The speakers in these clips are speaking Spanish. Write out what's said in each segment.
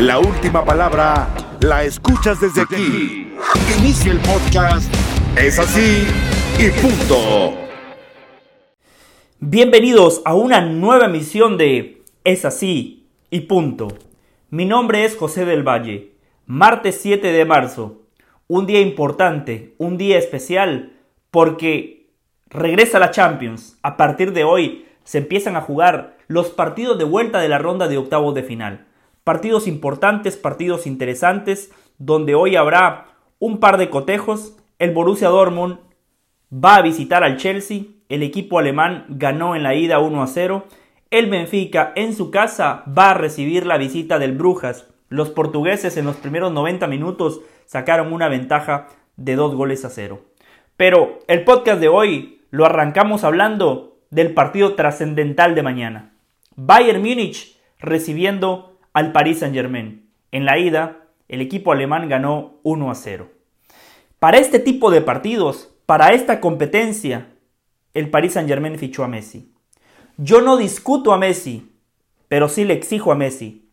La última palabra la escuchas desde aquí. Inicia el podcast. Es así y punto. Bienvenidos a una nueva emisión de Es así y punto. Mi nombre es José del Valle. Martes 7 de marzo. Un día importante, un día especial, porque regresa la Champions. A partir de hoy se empiezan a jugar los partidos de vuelta de la ronda de octavos de final. Partidos importantes, partidos interesantes, donde hoy habrá un par de cotejos. El Borussia Dortmund va a visitar al Chelsea. El equipo alemán ganó en la ida 1 a 0. El Benfica en su casa va a recibir la visita del Brujas. Los portugueses en los primeros 90 minutos sacaron una ventaja de dos goles a cero. Pero el podcast de hoy lo arrancamos hablando del partido trascendental de mañana. Bayern Múnich recibiendo al Paris Saint-Germain. En la ida, el equipo alemán ganó 1 a 0. Para este tipo de partidos, para esta competencia, el Paris Saint-Germain fichó a Messi. Yo no discuto a Messi, pero sí le exijo a Messi.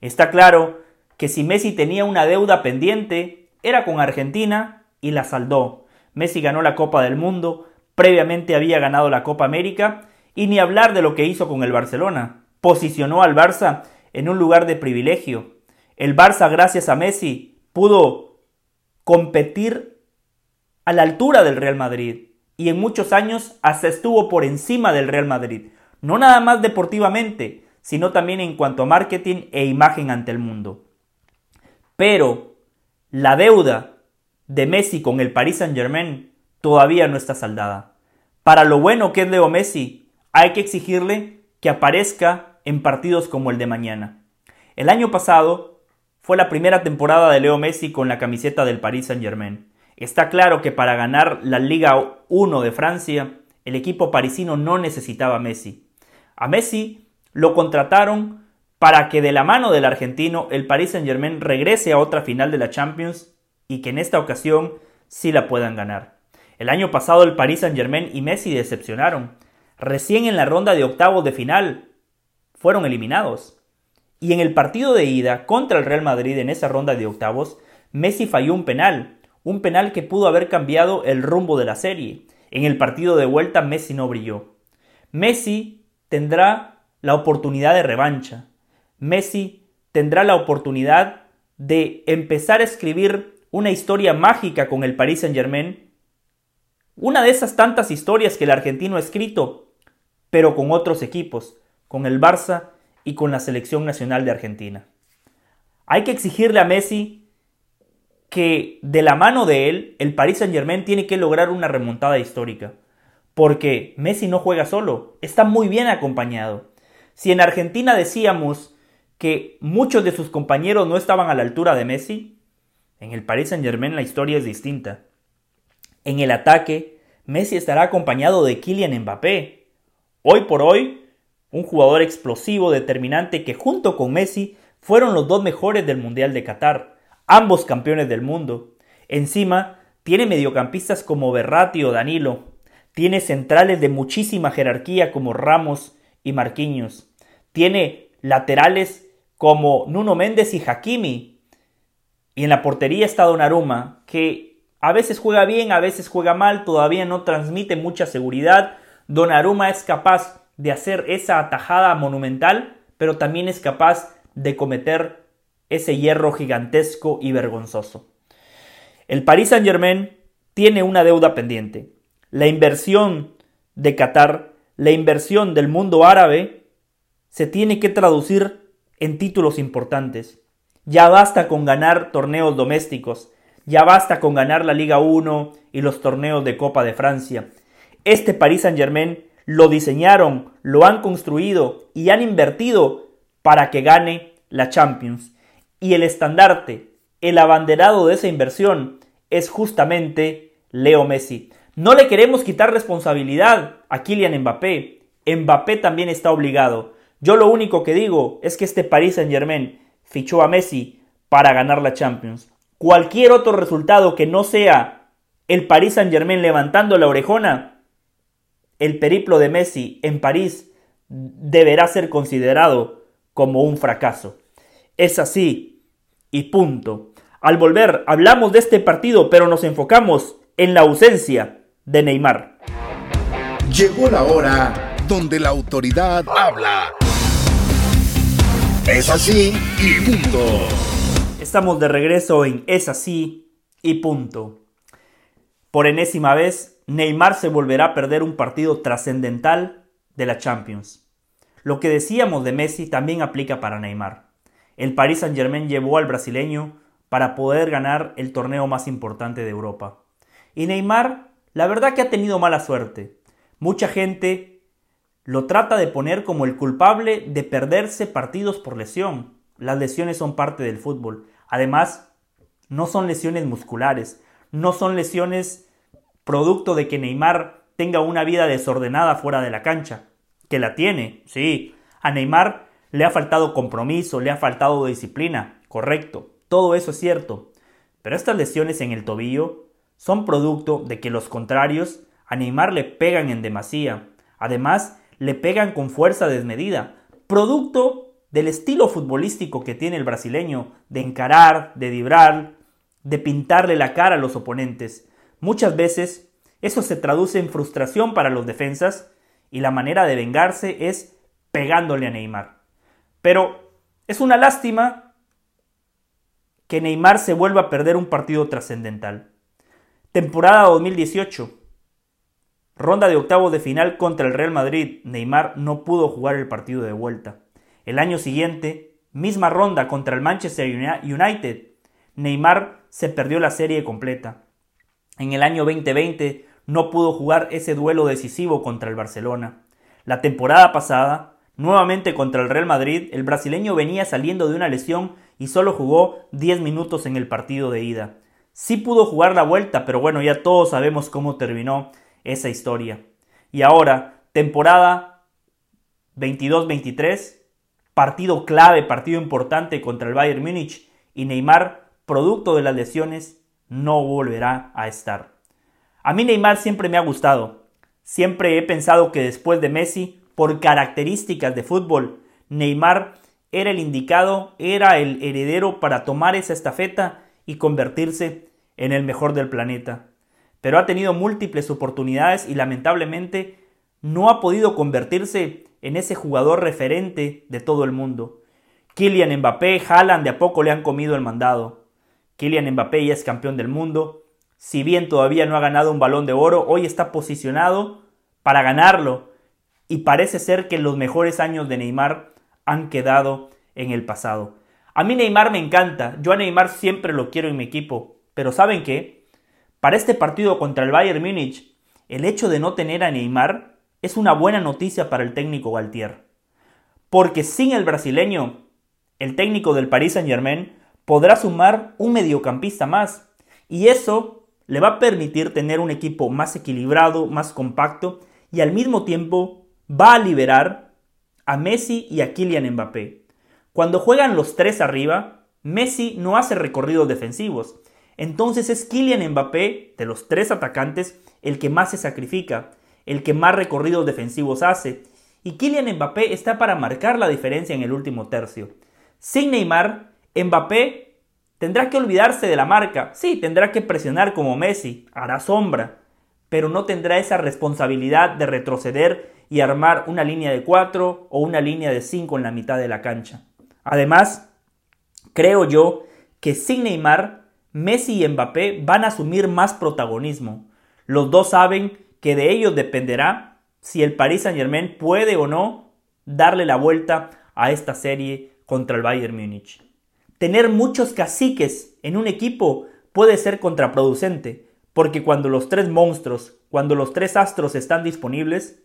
Está claro que si Messi tenía una deuda pendiente, era con Argentina y la saldó. Messi ganó la Copa del Mundo, previamente había ganado la Copa América y ni hablar de lo que hizo con el Barcelona. Posicionó al Barça en un lugar de privilegio. El Barça, gracias a Messi, pudo competir a la altura del Real Madrid y en muchos años hasta estuvo por encima del Real Madrid. No nada más deportivamente, sino también en cuanto a marketing e imagen ante el mundo. Pero la deuda de Messi con el Paris Saint-Germain todavía no está saldada. Para lo bueno que es Leo Messi, hay que exigirle que aparezca en partidos como el de mañana. El año pasado fue la primera temporada de Leo Messi con la camiseta del Paris Saint-Germain. Está claro que para ganar la Liga 1 de Francia, el equipo parisino no necesitaba Messi. A Messi lo contrataron para que de la mano del argentino el Paris Saint-Germain regrese a otra final de la Champions y que en esta ocasión sí la puedan ganar. El año pasado el Paris Saint-Germain y Messi decepcionaron. Recién en la ronda de octavos de final fueron eliminados. Y en el partido de ida contra el Real Madrid en esa ronda de octavos, Messi falló un penal, un penal que pudo haber cambiado el rumbo de la serie. En el partido de vuelta Messi no brilló. Messi tendrá la oportunidad de revancha. Messi tendrá la oportunidad de empezar a escribir una historia mágica con el Paris Saint-Germain. Una de esas tantas historias que el argentino ha escrito, pero con otros equipos con el Barça y con la selección nacional de Argentina. Hay que exigirle a Messi que de la mano de él el Paris Saint-Germain tiene que lograr una remontada histórica, porque Messi no juega solo, está muy bien acompañado. Si en Argentina decíamos que muchos de sus compañeros no estaban a la altura de Messi, en el Paris Saint-Germain la historia es distinta. En el ataque, Messi estará acompañado de Kylian Mbappé. Hoy por hoy, un jugador explosivo, determinante, que junto con Messi fueron los dos mejores del Mundial de Qatar, ambos campeones del mundo. Encima, tiene mediocampistas como Berratti o Danilo, tiene centrales de muchísima jerarquía como Ramos y Marquinhos, tiene laterales como Nuno Méndez y Hakimi, y en la portería está Donnarumma, que a veces juega bien, a veces juega mal, todavía no transmite mucha seguridad. Donnarumma es capaz de hacer esa atajada monumental, pero también es capaz de cometer ese hierro gigantesco y vergonzoso. El Paris Saint-Germain tiene una deuda pendiente. La inversión de Qatar, la inversión del mundo árabe, se tiene que traducir en títulos importantes. Ya basta con ganar torneos domésticos, ya basta con ganar la Liga 1 y los torneos de Copa de Francia. Este Paris Saint-Germain lo diseñaron, lo han construido y han invertido para que gane la Champions. Y el estandarte, el abanderado de esa inversión es justamente Leo Messi. No le queremos quitar responsabilidad a Kylian Mbappé. Mbappé también está obligado. Yo lo único que digo es que este Paris Saint-Germain fichó a Messi para ganar la Champions. Cualquier otro resultado que no sea el Paris Saint-Germain levantando la orejona el periplo de Messi en París deberá ser considerado como un fracaso. es así y punto. Al volver hablamos de este partido, pero nos enfocamos en la ausencia de Neymar. Llegó la hora donde la autoridad habla. Es así y punto. Estamos de regreso en Es así y punto. Por enésima vez, Neymar se volverá a perder un partido trascendental de la Champions. Lo que decíamos de Messi también aplica para Neymar. El Paris Saint-Germain llevó al brasileño para poder ganar el torneo más importante de Europa. Y Neymar, la verdad que ha tenido mala suerte. Mucha gente lo trata de poner como el culpable de perderse partidos por lesión. Las lesiones son parte del fútbol. Además, no son lesiones musculares, no son lesiones producto de que Neymar tenga una vida desordenada fuera de la cancha. Que la tiene, sí. A Neymar le ha faltado compromiso, le ha faltado disciplina, correcto. Todo eso es cierto, pero estas lesiones en el tobillo son producto de que los contrarios a Neymar le pegan en demasía, además le pegan con fuerza desmedida, producto del estilo futbolístico que tiene el brasileño de encarar, de vibrar, de pintarle la cara a los oponentes. Muchas veces eso se traduce en frustración para los defensas y la manera de vengarse es pegándole a Neymar. Pero es una lástima que Neymar se vuelva a perder un partido trascendental. Temporada 2018. Ronda de octavos de final contra el Real Madrid. Neymar no pudo jugar el partido de vuelta. El año siguiente, misma ronda contra el Manchester United. Neymar se perdió la serie completa. En el año 2020 no pudo jugar ese duelo decisivo contra el Barcelona. La temporada pasada, nuevamente contra el Real Madrid, el brasileño venía saliendo de una lesión y solo jugó 10 minutos en el partido de ida. Sí pudo jugar la vuelta, pero bueno, ya todos sabemos cómo terminó esa historia. Y ahora, temporada 22-23, partido clave, partido importante contra el Bayern Múnich y Neymar, producto de las lesiones, no volverá a estar. A mí Neymar siempre me ha gustado. Siempre he pensado que después de Messi, por características de fútbol, Neymar era el indicado, era el heredero para tomar esa estafeta y convertirse en el mejor del planeta. Pero ha tenido múltiples oportunidades y lamentablemente no ha podido convertirse en ese jugador referente de todo el mundo. Kylian Mbappé, Haaland de a poco le han comido el mandado. Kylian Mbappé ya es campeón del mundo. Si bien todavía no ha ganado un balón de oro, hoy está posicionado para ganarlo. Y parece ser que los mejores años de Neymar han quedado en el pasado. A mí Neymar me encanta, yo a Neymar siempre lo quiero en mi equipo, pero ¿saben qué? Para este partido contra el Bayern Múnich, el hecho de no tener a Neymar es una buena noticia para el técnico Galtier. Porque sin el brasileño, el técnico del Paris Saint-Germain podrá sumar un mediocampista más, y eso le va a permitir tener un equipo más equilibrado, más compacto, y al mismo tiempo va a liberar a Messi y a Kylian Mbappé. Cuando juegan los tres arriba, Messi no hace recorridos defensivos. Entonces es Kylian Mbappé, de los tres atacantes, el que más se sacrifica, el que más recorridos defensivos hace. Y Kylian Mbappé está para marcar la diferencia en el último tercio. Sin Neymar, Mbappé tendrá que olvidarse de la marca. Sí, tendrá que presionar como Messi, hará sombra, pero no tendrá esa responsabilidad de retroceder y armar una línea de 4 o una línea de 5 en la mitad de la cancha. Además, creo yo que sin Neymar, Messi y Mbappé van a asumir más protagonismo. Los dos saben que de ellos dependerá si el Paris Saint-Germain puede o no darle la vuelta a esta serie contra el Bayern Múnich. Tener muchos caciques en un equipo puede ser contraproducente, porque cuando los tres monstruos, cuando los tres astros están disponibles,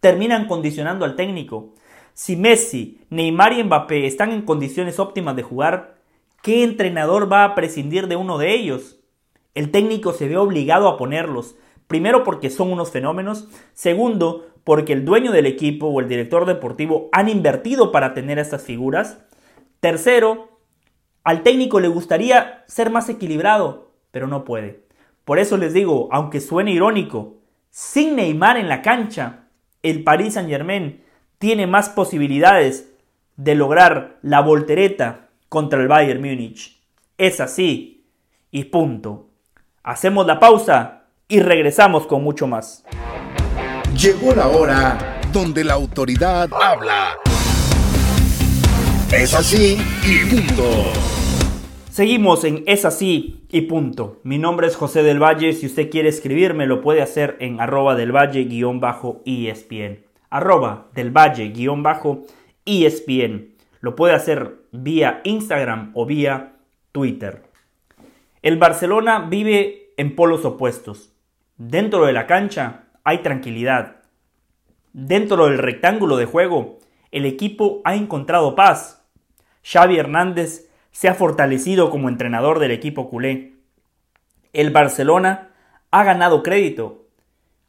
terminan condicionando al técnico. Si Messi, Neymar y Mbappé están en condiciones óptimas de jugar, ¿qué entrenador va a prescindir de uno de ellos? El técnico se ve obligado a ponerlos, primero porque son unos fenómenos, segundo porque el dueño del equipo o el director deportivo han invertido para tener a estas figuras, tercero, al técnico le gustaría ser más equilibrado, pero no puede. Por eso les digo, aunque suene irónico, sin Neymar en la cancha, el Paris Saint Germain tiene más posibilidades de lograr la voltereta contra el Bayern Múnich. Es así y punto. Hacemos la pausa y regresamos con mucho más. Llegó la hora donde la autoridad habla. Es así y punto. Seguimos en Es así y punto. Mi nombre es José del Valle. Si usted quiere escribirme, lo puede hacer en arroba del valle-espn. Arroba del valle-espn. Lo puede hacer vía Instagram o vía Twitter. El Barcelona vive en polos opuestos. Dentro de la cancha hay tranquilidad. Dentro del rectángulo de juego, el equipo ha encontrado paz. Xavi Hernández se ha fortalecido como entrenador del equipo culé. El Barcelona ha ganado crédito.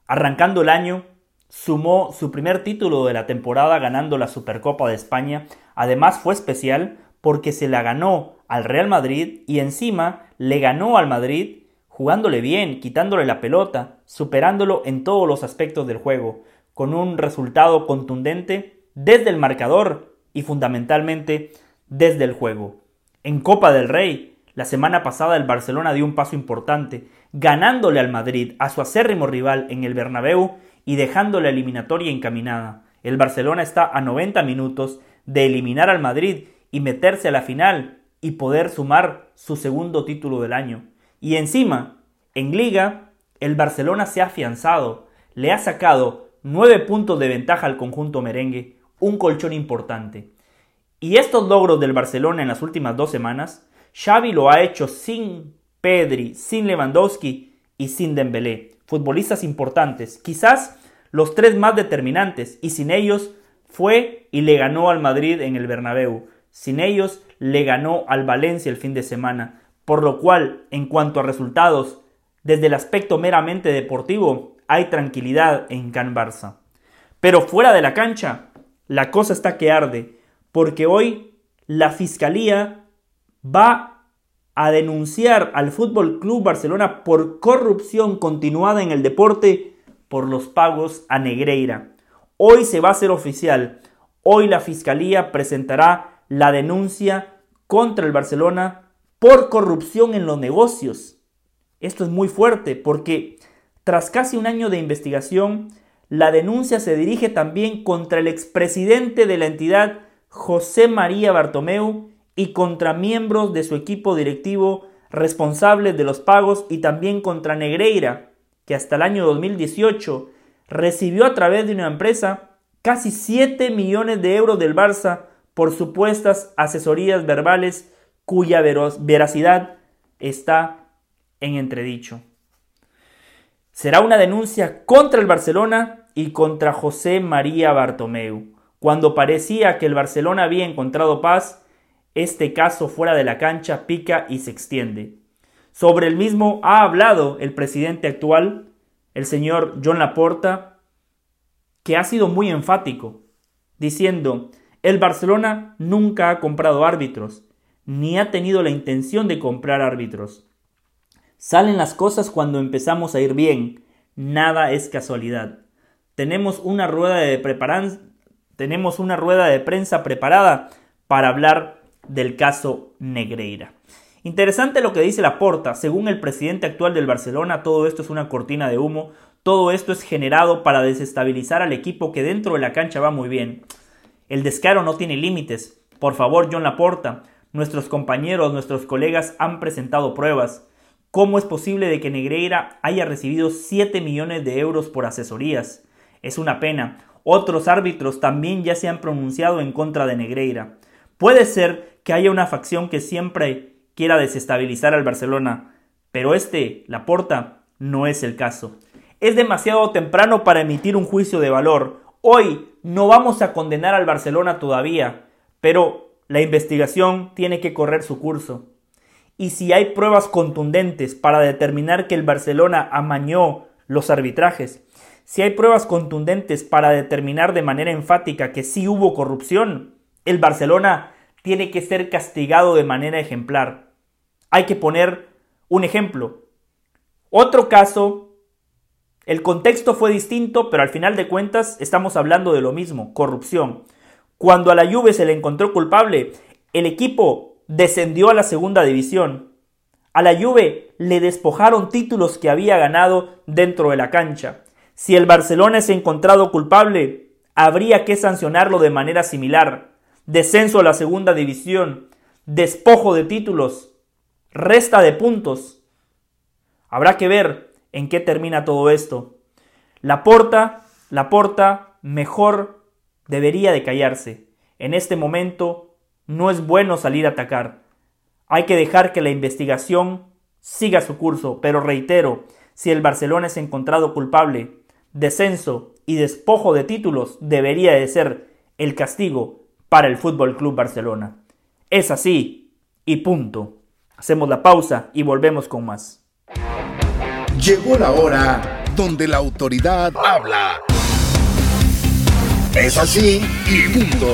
Arrancando el año, sumó su primer título de la temporada ganando la Supercopa de España. Además fue especial porque se la ganó al Real Madrid y encima le ganó al Madrid jugándole bien, quitándole la pelota, superándolo en todos los aspectos del juego, con un resultado contundente desde el marcador y fundamentalmente desde el juego. En Copa del Rey, la semana pasada el Barcelona dio un paso importante, ganándole al Madrid, a su acérrimo rival en el Bernabéu y dejando la eliminatoria encaminada. El Barcelona está a 90 minutos de eliminar al Madrid y meterse a la final y poder sumar su segundo título del año. Y encima, en liga, el Barcelona se ha afianzado, le ha sacado nueve puntos de ventaja al conjunto merengue, un colchón importante. Y estos logros del Barcelona en las últimas dos semanas, Xavi lo ha hecho sin Pedri, sin Lewandowski y sin Dembélé, futbolistas importantes, quizás los tres más determinantes, y sin ellos fue y le ganó al Madrid en el Bernabéu. Sin ellos le ganó al Valencia el fin de semana, por lo cual, en cuanto a resultados, desde el aspecto meramente deportivo, hay tranquilidad en Can Barça. Pero fuera de la cancha, la cosa está que arde, porque hoy la fiscalía va a denunciar al Fútbol Club Barcelona por corrupción continuada en el deporte por los pagos a Negreira. Hoy se va a hacer oficial. Hoy la fiscalía presentará la denuncia contra el Barcelona por corrupción en los negocios. Esto es muy fuerte porque tras casi un año de investigación, la denuncia se dirige también contra el expresidente de la entidad José María Bartomeu y contra miembros de su equipo directivo responsables de los pagos y también contra Negreira, que hasta el año 2018 recibió a través de una empresa casi 7 millones de euros del Barça por supuestas asesorías verbales cuya veracidad está en entredicho. Será una denuncia contra el Barcelona y contra José María Bartomeu. Cuando parecía que el Barcelona había encontrado paz, este caso fuera de la cancha pica y se extiende. Sobre el mismo ha hablado el presidente actual, el señor John Laporta, que ha sido muy enfático, diciendo el Barcelona nunca ha comprado árbitros, ni ha tenido la intención de comprar árbitros. Salen las cosas cuando empezamos a ir bien, nada es casualidad. Tenemos una rueda de tenemos una rueda de prensa preparada para hablar del caso Negreira. Interesante lo que dice Laporta. Según el presidente actual del Barcelona, todo esto es una cortina de humo. Todo esto es generado para desestabilizar al equipo que dentro de la cancha va muy bien. El descaro no tiene límites. Por favor, John Laporta, nuestros compañeros, nuestros colegas han presentado pruebas. ¿Cómo es posible de que Negreira haya recibido 7 millones de euros por asesorías? Es una pena. Otros árbitros también ya se han pronunciado en contra de Negreira. Puede ser que haya una facción que siempre quiera desestabilizar al Barcelona, pero este, Laporta, no es el caso. Es demasiado temprano para emitir un juicio de valor. Hoy no vamos a condenar al Barcelona todavía, pero la investigación tiene que correr su curso. Y si hay pruebas contundentes para determinar que el Barcelona amañó los arbitrajes, si hay pruebas contundentes para determinar de manera enfática que sí hubo corrupción, el Barcelona tiene que ser castigado de manera ejemplar. Hay que poner un ejemplo. Otro caso el contexto fue distinto, pero al final de cuentas estamos hablando de lo mismo, corrupción. Cuando a la Juve se le encontró culpable, el equipo descendió a la segunda división. A la Juve le despojaron títulos que había ganado dentro de la cancha. Si el Barcelona es encontrado culpable, habría que sancionarlo de manera similar. Descenso a la segunda división, despojo de títulos, resta de puntos. Habrá que ver en qué termina todo esto. La porta, la porta, mejor debería de callarse. En este momento no es bueno salir a atacar. Hay que dejar que la investigación siga su curso, pero reitero, si el Barcelona es encontrado culpable, descenso y despojo de títulos debería de ser el castigo para el Fútbol Club Barcelona. Es así y punto. Hacemos la pausa y volvemos con más. Llegó la hora donde la autoridad habla. Es así y punto.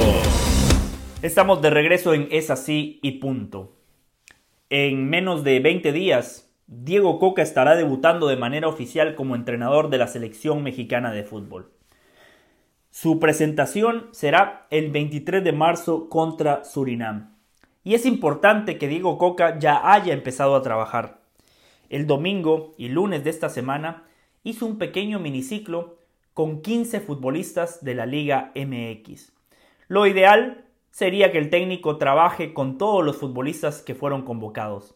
Estamos de regreso en Es así y punto. En menos de 20 días, Diego Coca estará debutando de manera oficial como entrenador de la selección mexicana de fútbol. Su presentación será el 23 de marzo contra Surinam. Y es importante que Diego Coca ya haya empezado a trabajar. El domingo y lunes de esta semana hizo un pequeño miniciclo con 15 futbolistas de la Liga MX. Lo ideal sería que el técnico trabaje con todos los futbolistas que fueron convocados,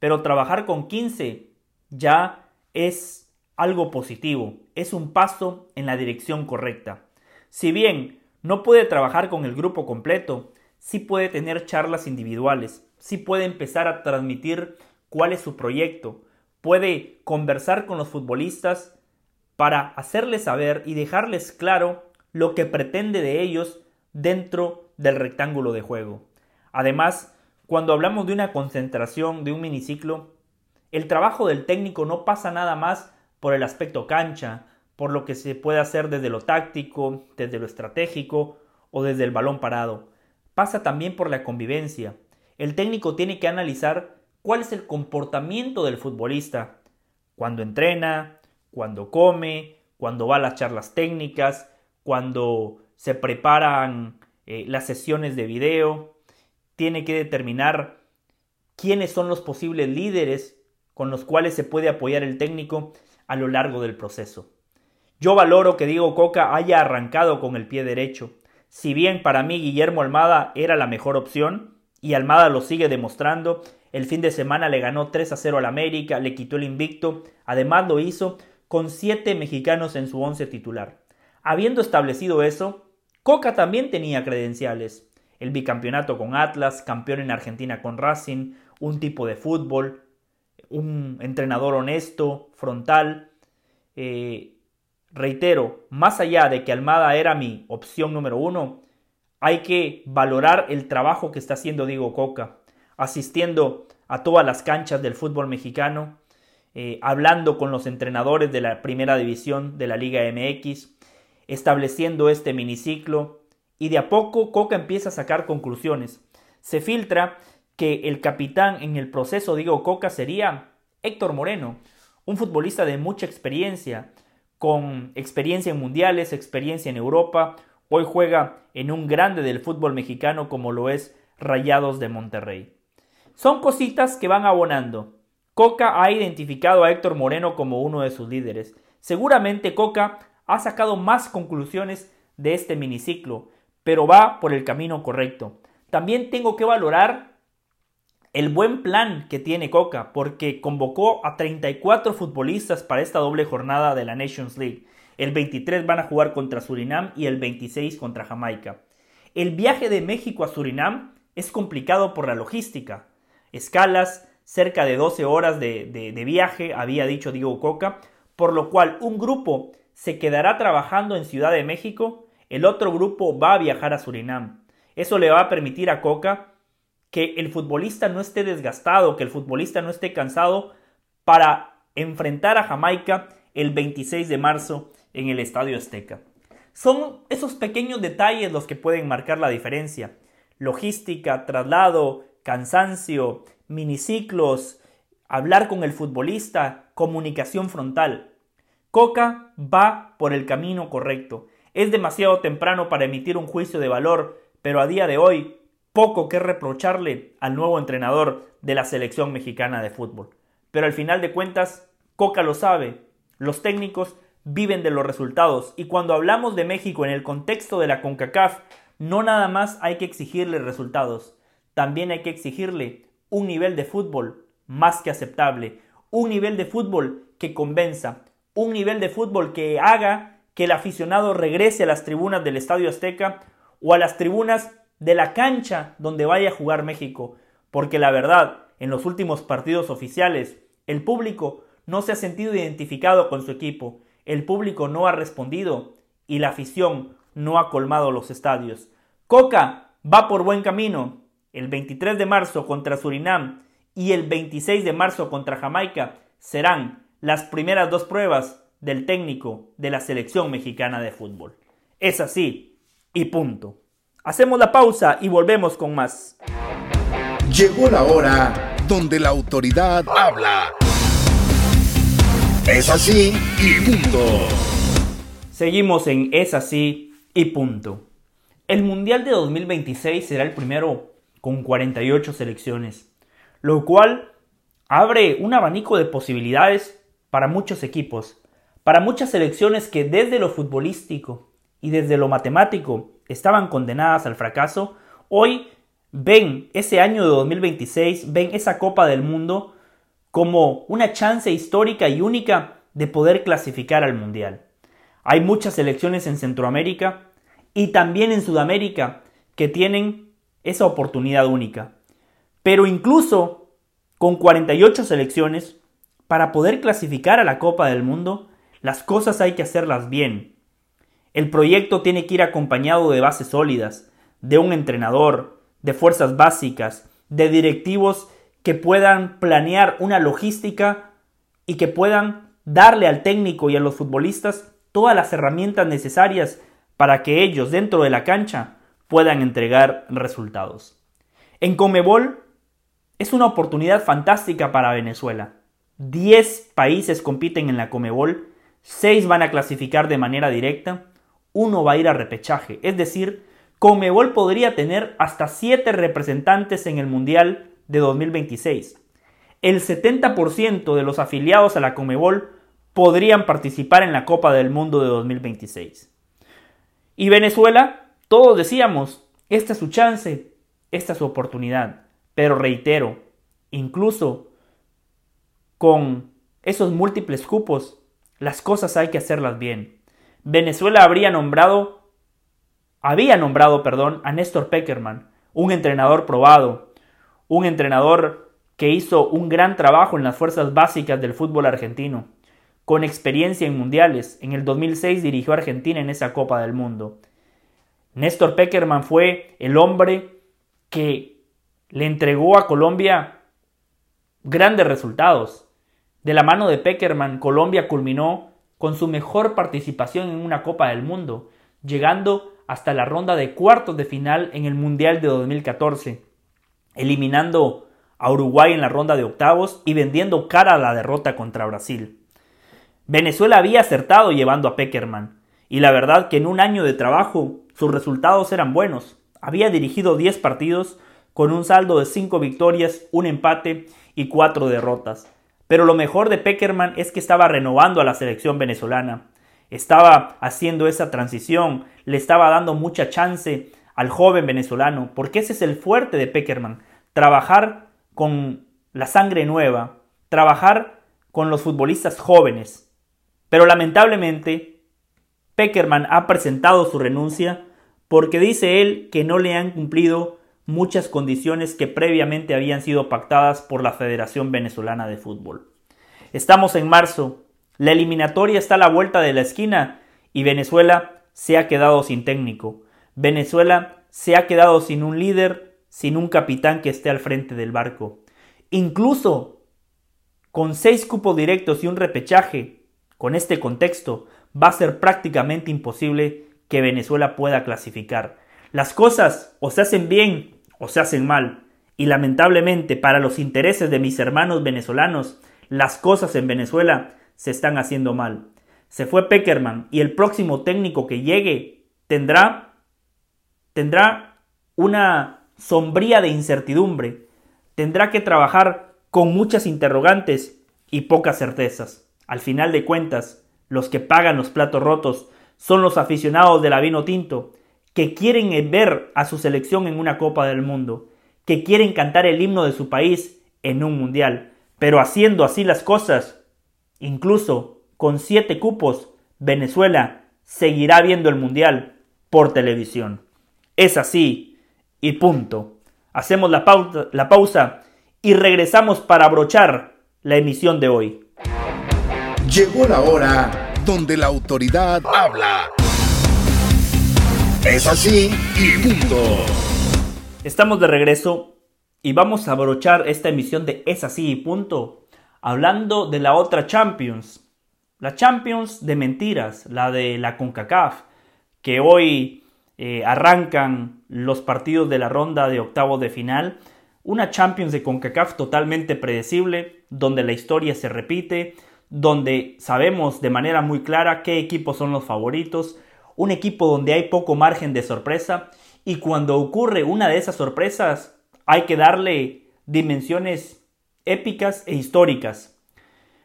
pero trabajar con 15 ya es algo positivo, es un paso en la dirección correcta. Si bien no puede trabajar con el grupo completo, sí puede tener charlas individuales, sí puede empezar a transmitir cuál es su proyecto, puede conversar con los futbolistas para hacerles saber y dejarles claro lo que pretende de ellos dentro del rectángulo de juego. Además, cuando hablamos de una concentración, de un miniciclo, el trabajo del técnico no pasa nada más por el aspecto cancha, por lo que se puede hacer desde lo táctico, desde lo estratégico o desde el balón parado. Pasa también por la convivencia. El técnico tiene que analizar cuál es el comportamiento del futbolista cuando entrena, cuando come, cuando va a las charlas técnicas, cuando se preparan eh, las sesiones de video, tiene que determinar quiénes son los posibles líderes con los cuales se puede apoyar el técnico a lo largo del proceso. Yo valoro que Diego Coca haya arrancado con el pie derecho. Si bien para mí Guillermo Almada era la mejor opción, y Almada lo sigue demostrando, el fin de semana le ganó 3 a 0 al América, le quitó el invicto, además lo hizo con siete mexicanos en su once titular. Habiendo establecido eso, Coca también tenía credenciales. El bicampeonato con Atlas, campeón en Argentina con Racing, un tipo de fútbol, un entrenador honesto, frontal. Eh, reitero, más allá de que Almada era mi opción número uno, hay que valorar el trabajo que está haciendo Diego Coca, asistiendo a todas las canchas del fútbol mexicano, eh, hablando con los entrenadores de la primera división de la Liga MX, estableciendo este miniciclo y de a poco Coca empieza a sacar conclusiones. Se filtra que el capitán en el proceso, digo Coca, sería Héctor Moreno, un futbolista de mucha experiencia, con experiencia en mundiales, experiencia en Europa, hoy juega en un grande del fútbol mexicano como lo es Rayados de Monterrey. Son cositas que van abonando. Coca ha identificado a Héctor Moreno como uno de sus líderes. Seguramente Coca ha sacado más conclusiones de este miniciclo, pero va por el camino correcto. También tengo que valorar el buen plan que tiene Coca, porque convocó a 34 futbolistas para esta doble jornada de la Nations League. El 23 van a jugar contra Surinam y el 26 contra Jamaica. El viaje de México a Surinam es complicado por la logística. Escalas, cerca de 12 horas de, de, viaje, había dicho Diego Coca, por lo cual un grupo se quedará trabajando en Ciudad de México, el otro grupo va a viajar a Surinam. Eso le va a permitir a Coca que el futbolista no esté desgastado, que el futbolista no esté cansado para enfrentar a Jamaica el 26 de marzo en el Estadio Azteca. Son esos pequeños detalles los que pueden marcar la diferencia. Logística, traslado, cansancio, miniciclos, hablar con el futbolista, comunicación frontal. Coca va por el camino correcto. Es demasiado temprano para emitir un juicio de valor, pero a día de hoy poco que reprocharle al nuevo entrenador de la selección mexicana de fútbol. Pero al final de cuentas, Coca lo sabe, los técnicos viven de los resultados y cuando hablamos de México en el contexto de la CONCACAF, no nada más hay que exigirle resultados, también hay que exigirle un nivel de fútbol más que aceptable, un nivel de fútbol que convenza, un nivel de fútbol que haga que el aficionado regrese a las tribunas del Estadio Azteca o a las tribunas de la cancha donde vaya a jugar México, porque la verdad, en los últimos partidos oficiales, el público no se ha sentido identificado con su equipo, el público no ha respondido y la afición no ha colmado los estadios. Coca va por buen camino. El 23 de marzo contra Surinam y el 26 de marzo contra Jamaica serán las primeras dos pruebas del técnico de la selección mexicana de fútbol. Es así y punto. Hacemos la pausa y volvemos con más. Llegó la hora donde la autoridad habla. Es así y punto. Seguimos en Es así y punto. El Mundial de 2026 será el primero con 48 selecciones, lo cual abre un abanico de posibilidades para muchos equipos, para muchas selecciones que desde lo futbolístico y desde lo matemático estaban condenadas al fracaso, hoy ven ese año de 2026, ven esa Copa del Mundo como una chance histórica y única de poder clasificar al Mundial. Hay muchas selecciones en Centroamérica y también en Sudamérica que tienen esa oportunidad única. Pero incluso con 48 selecciones, para poder clasificar a la Copa del Mundo, las cosas hay que hacerlas bien. El proyecto tiene que ir acompañado de bases sólidas, de un entrenador, de fuerzas básicas, de directivos que puedan planear una logística y que puedan darle al técnico y a los futbolistas todas las herramientas necesarias para que ellos dentro de la cancha puedan entregar resultados. En Comebol es una oportunidad fantástica para Venezuela. Diez países compiten en la Comebol, seis van a clasificar de manera directa, uno va a ir a repechaje, es decir, Comebol podría tener hasta siete representantes en el Mundial de 2026. El 70% de los afiliados a la Comebol podrían participar en la Copa del Mundo de 2026. Y Venezuela, todos decíamos, esta es su chance, esta es su oportunidad. Pero reitero, incluso con esos múltiples cupos, las cosas hay que hacerlas bien. Venezuela habría nombrado, había nombrado, perdón, a Néstor Peckerman, un entrenador probado, un entrenador que hizo un gran trabajo en las fuerzas básicas del fútbol argentino, con experiencia en mundiales. En el 2006 dirigió a Argentina en esa Copa del Mundo. Néstor Peckerman fue el hombre que le entregó a Colombia grandes resultados. De la mano de Peckerman, Colombia culminó con su mejor participación en una Copa del Mundo, llegando hasta la ronda de cuartos de final en el Mundial de 2014 eliminando a Uruguay en la ronda de octavos y vendiendo cara a la derrota contra Brasil. Venezuela había acertado llevando a Peckerman, y la verdad que en un año de trabajo sus resultados eran buenos. Había dirigido 10 partidos con un saldo de 5 victorias, un empate y 4 derrotas. Pero lo mejor de Peckerman es que estaba renovando a la selección venezolana. Estaba haciendo esa transición, le estaba dando mucha chance al joven venezolano, porque ese es el fuerte de Peckerman, trabajar con la sangre nueva, trabajar con los futbolistas jóvenes. Pero lamentablemente, Peckerman ha presentado su renuncia porque dice él que no le han cumplido muchas condiciones que previamente habían sido pactadas por la Federación Venezolana de Fútbol. Estamos en marzo, la eliminatoria está a la vuelta de la esquina y Venezuela se ha quedado sin técnico. Venezuela se ha quedado sin un líder, sin un capitán que esté al frente del barco. Incluso con seis cupos directos y un repechaje, con este contexto, va a ser prácticamente imposible que Venezuela pueda clasificar. Las cosas o se hacen bien o se hacen mal. Y lamentablemente para los intereses de mis hermanos venezolanos, las cosas en Venezuela se están haciendo mal. Se fue Peckerman y el próximo técnico que llegue tendrá tendrá una sombría de incertidumbre. Tendrá que trabajar con muchas interrogantes y pocas certezas. Al final de cuentas, los que pagan los platos rotos son los aficionados de la vino tinto, que quieren ver a su selección en una Copa del Mundo, que quieren cantar el himno de su país en un mundial. Pero haciendo así las cosas, incluso con siete cupos, Venezuela seguirá viendo el mundial por televisión. Es así y punto. Hacemos la, pausa, y regresamos para abrochar la emisión de hoy. Llegó la hora donde la autoridad habla. Es así y punto. Estamos de regreso y vamos a abrochar esta emisión de Es así y punto, hablando de la otra Champions. La Champions de mentiras, la de la CONCACAF, que hoy eh, arrancan los partidos de la ronda de octavos de final. Una Champions de CONCACAF totalmente predecible, donde la historia se repite, donde sabemos de manera muy clara qué equipos son los favoritos, un equipo donde hay poco margen de sorpresa y cuando ocurre una de esas sorpresas hay que darle dimensiones épicas e históricas.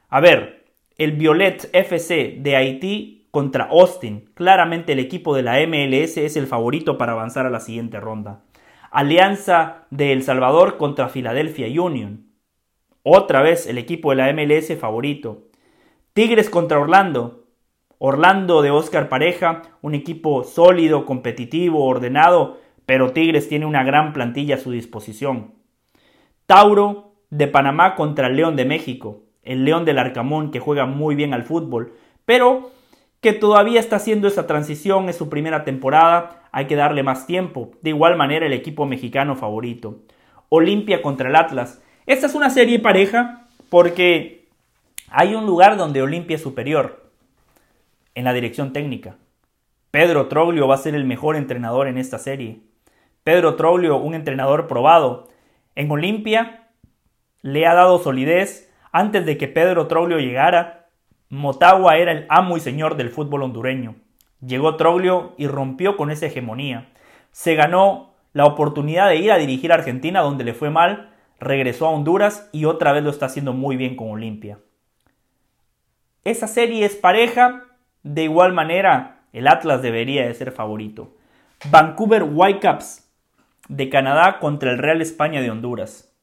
A ver, el Violet FC de Haití contra Austin. Claramente el equipo de la MLS es el favorito para avanzar a la siguiente ronda. Alianza de El Salvador contra Philadelphia Union. Otra vez el equipo de la MLS favorito. Tigres contra Orlando. Orlando de Oscar Pareja, un equipo sólido, competitivo, ordenado, pero Tigres tiene una gran plantilla a su disposición. Tauro de Panamá contra el León de México, el León del Arcamón que juega muy bien al fútbol, pero que todavía está haciendo esa transición, es su primera temporada, hay que darle más tiempo. De igual manera el equipo mexicano favorito. Olimpia contra el Atlas. Esta es una serie pareja porque hay un lugar donde Olimpia es superior en la dirección técnica. Pedro Troglio va a ser el mejor entrenador en esta serie. Pedro Troglio, un entrenador probado. En Olimpia le ha dado solidez. Antes de que Pedro Troglio llegara, Motagua era el amo y señor del fútbol hondureño. Llegó Troglio y rompió con esa hegemonía. Se ganó la oportunidad de ir a dirigir a Argentina donde le fue mal, regresó a Honduras y otra vez lo está haciendo muy bien con Olimpia. Esa serie es pareja, de igual manera, el Atlas debería de ser favorito. Vancouver Whitecaps de Canadá contra el Real España de Honduras.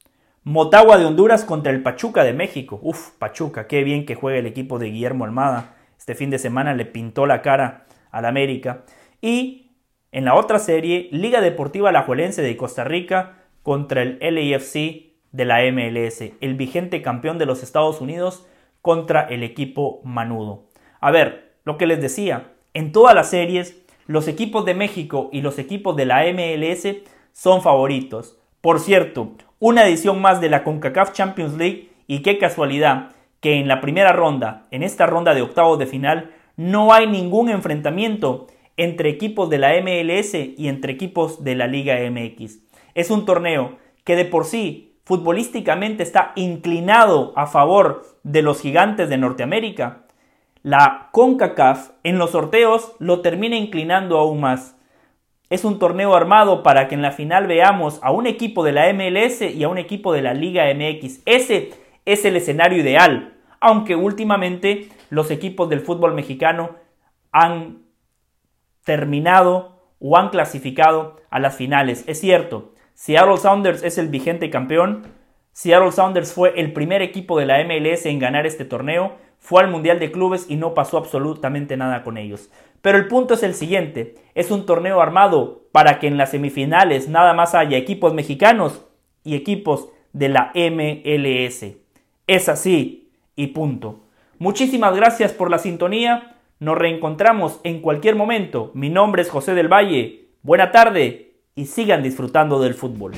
Motagua de Honduras contra el Pachuca de México. Uf, Pachuca, qué bien que juega el equipo de Guillermo Almada. Este fin de semana le pintó la cara al América. Y en la otra serie, Liga Deportiva Alajuelense de Costa Rica contra el LAFC de la MLS, el vigente campeón de los Estados Unidos contra el equipo Manudo. A ver, lo que les decía, en todas las series, los equipos de México y los equipos de la MLS son favoritos. Por cierto, una edición más de la CONCACAF Champions League y qué casualidad que en la primera ronda, en esta ronda de octavos de final, no hay ningún enfrentamiento entre equipos de la MLS y entre equipos de la Liga MX. Es un torneo que de por sí futbolísticamente está inclinado a favor de los gigantes de Norteamérica, la CONCACAF en los sorteos lo termina inclinando aún más. Es un torneo armado para que en la final veamos a un equipo de la MLS y a un equipo de la Liga MX. Ese es el escenario ideal, aunque últimamente los equipos del fútbol mexicano han terminado o han clasificado a las finales. Es cierto, Seattle Sounders es el vigente campeón. Seattle Sounders fue el primer equipo de la MLS en ganar este torneo, fue al Mundial de Clubes y no pasó absolutamente nada con ellos. Pero el punto es el siguiente, es un torneo armado para que en las semifinales nada más haya equipos mexicanos y equipos de la MLS. Es así y punto. Muchísimas gracias por la sintonía, nos reencontramos en cualquier momento. Mi nombre es José del Valle, buena tarde y sigan disfrutando del fútbol.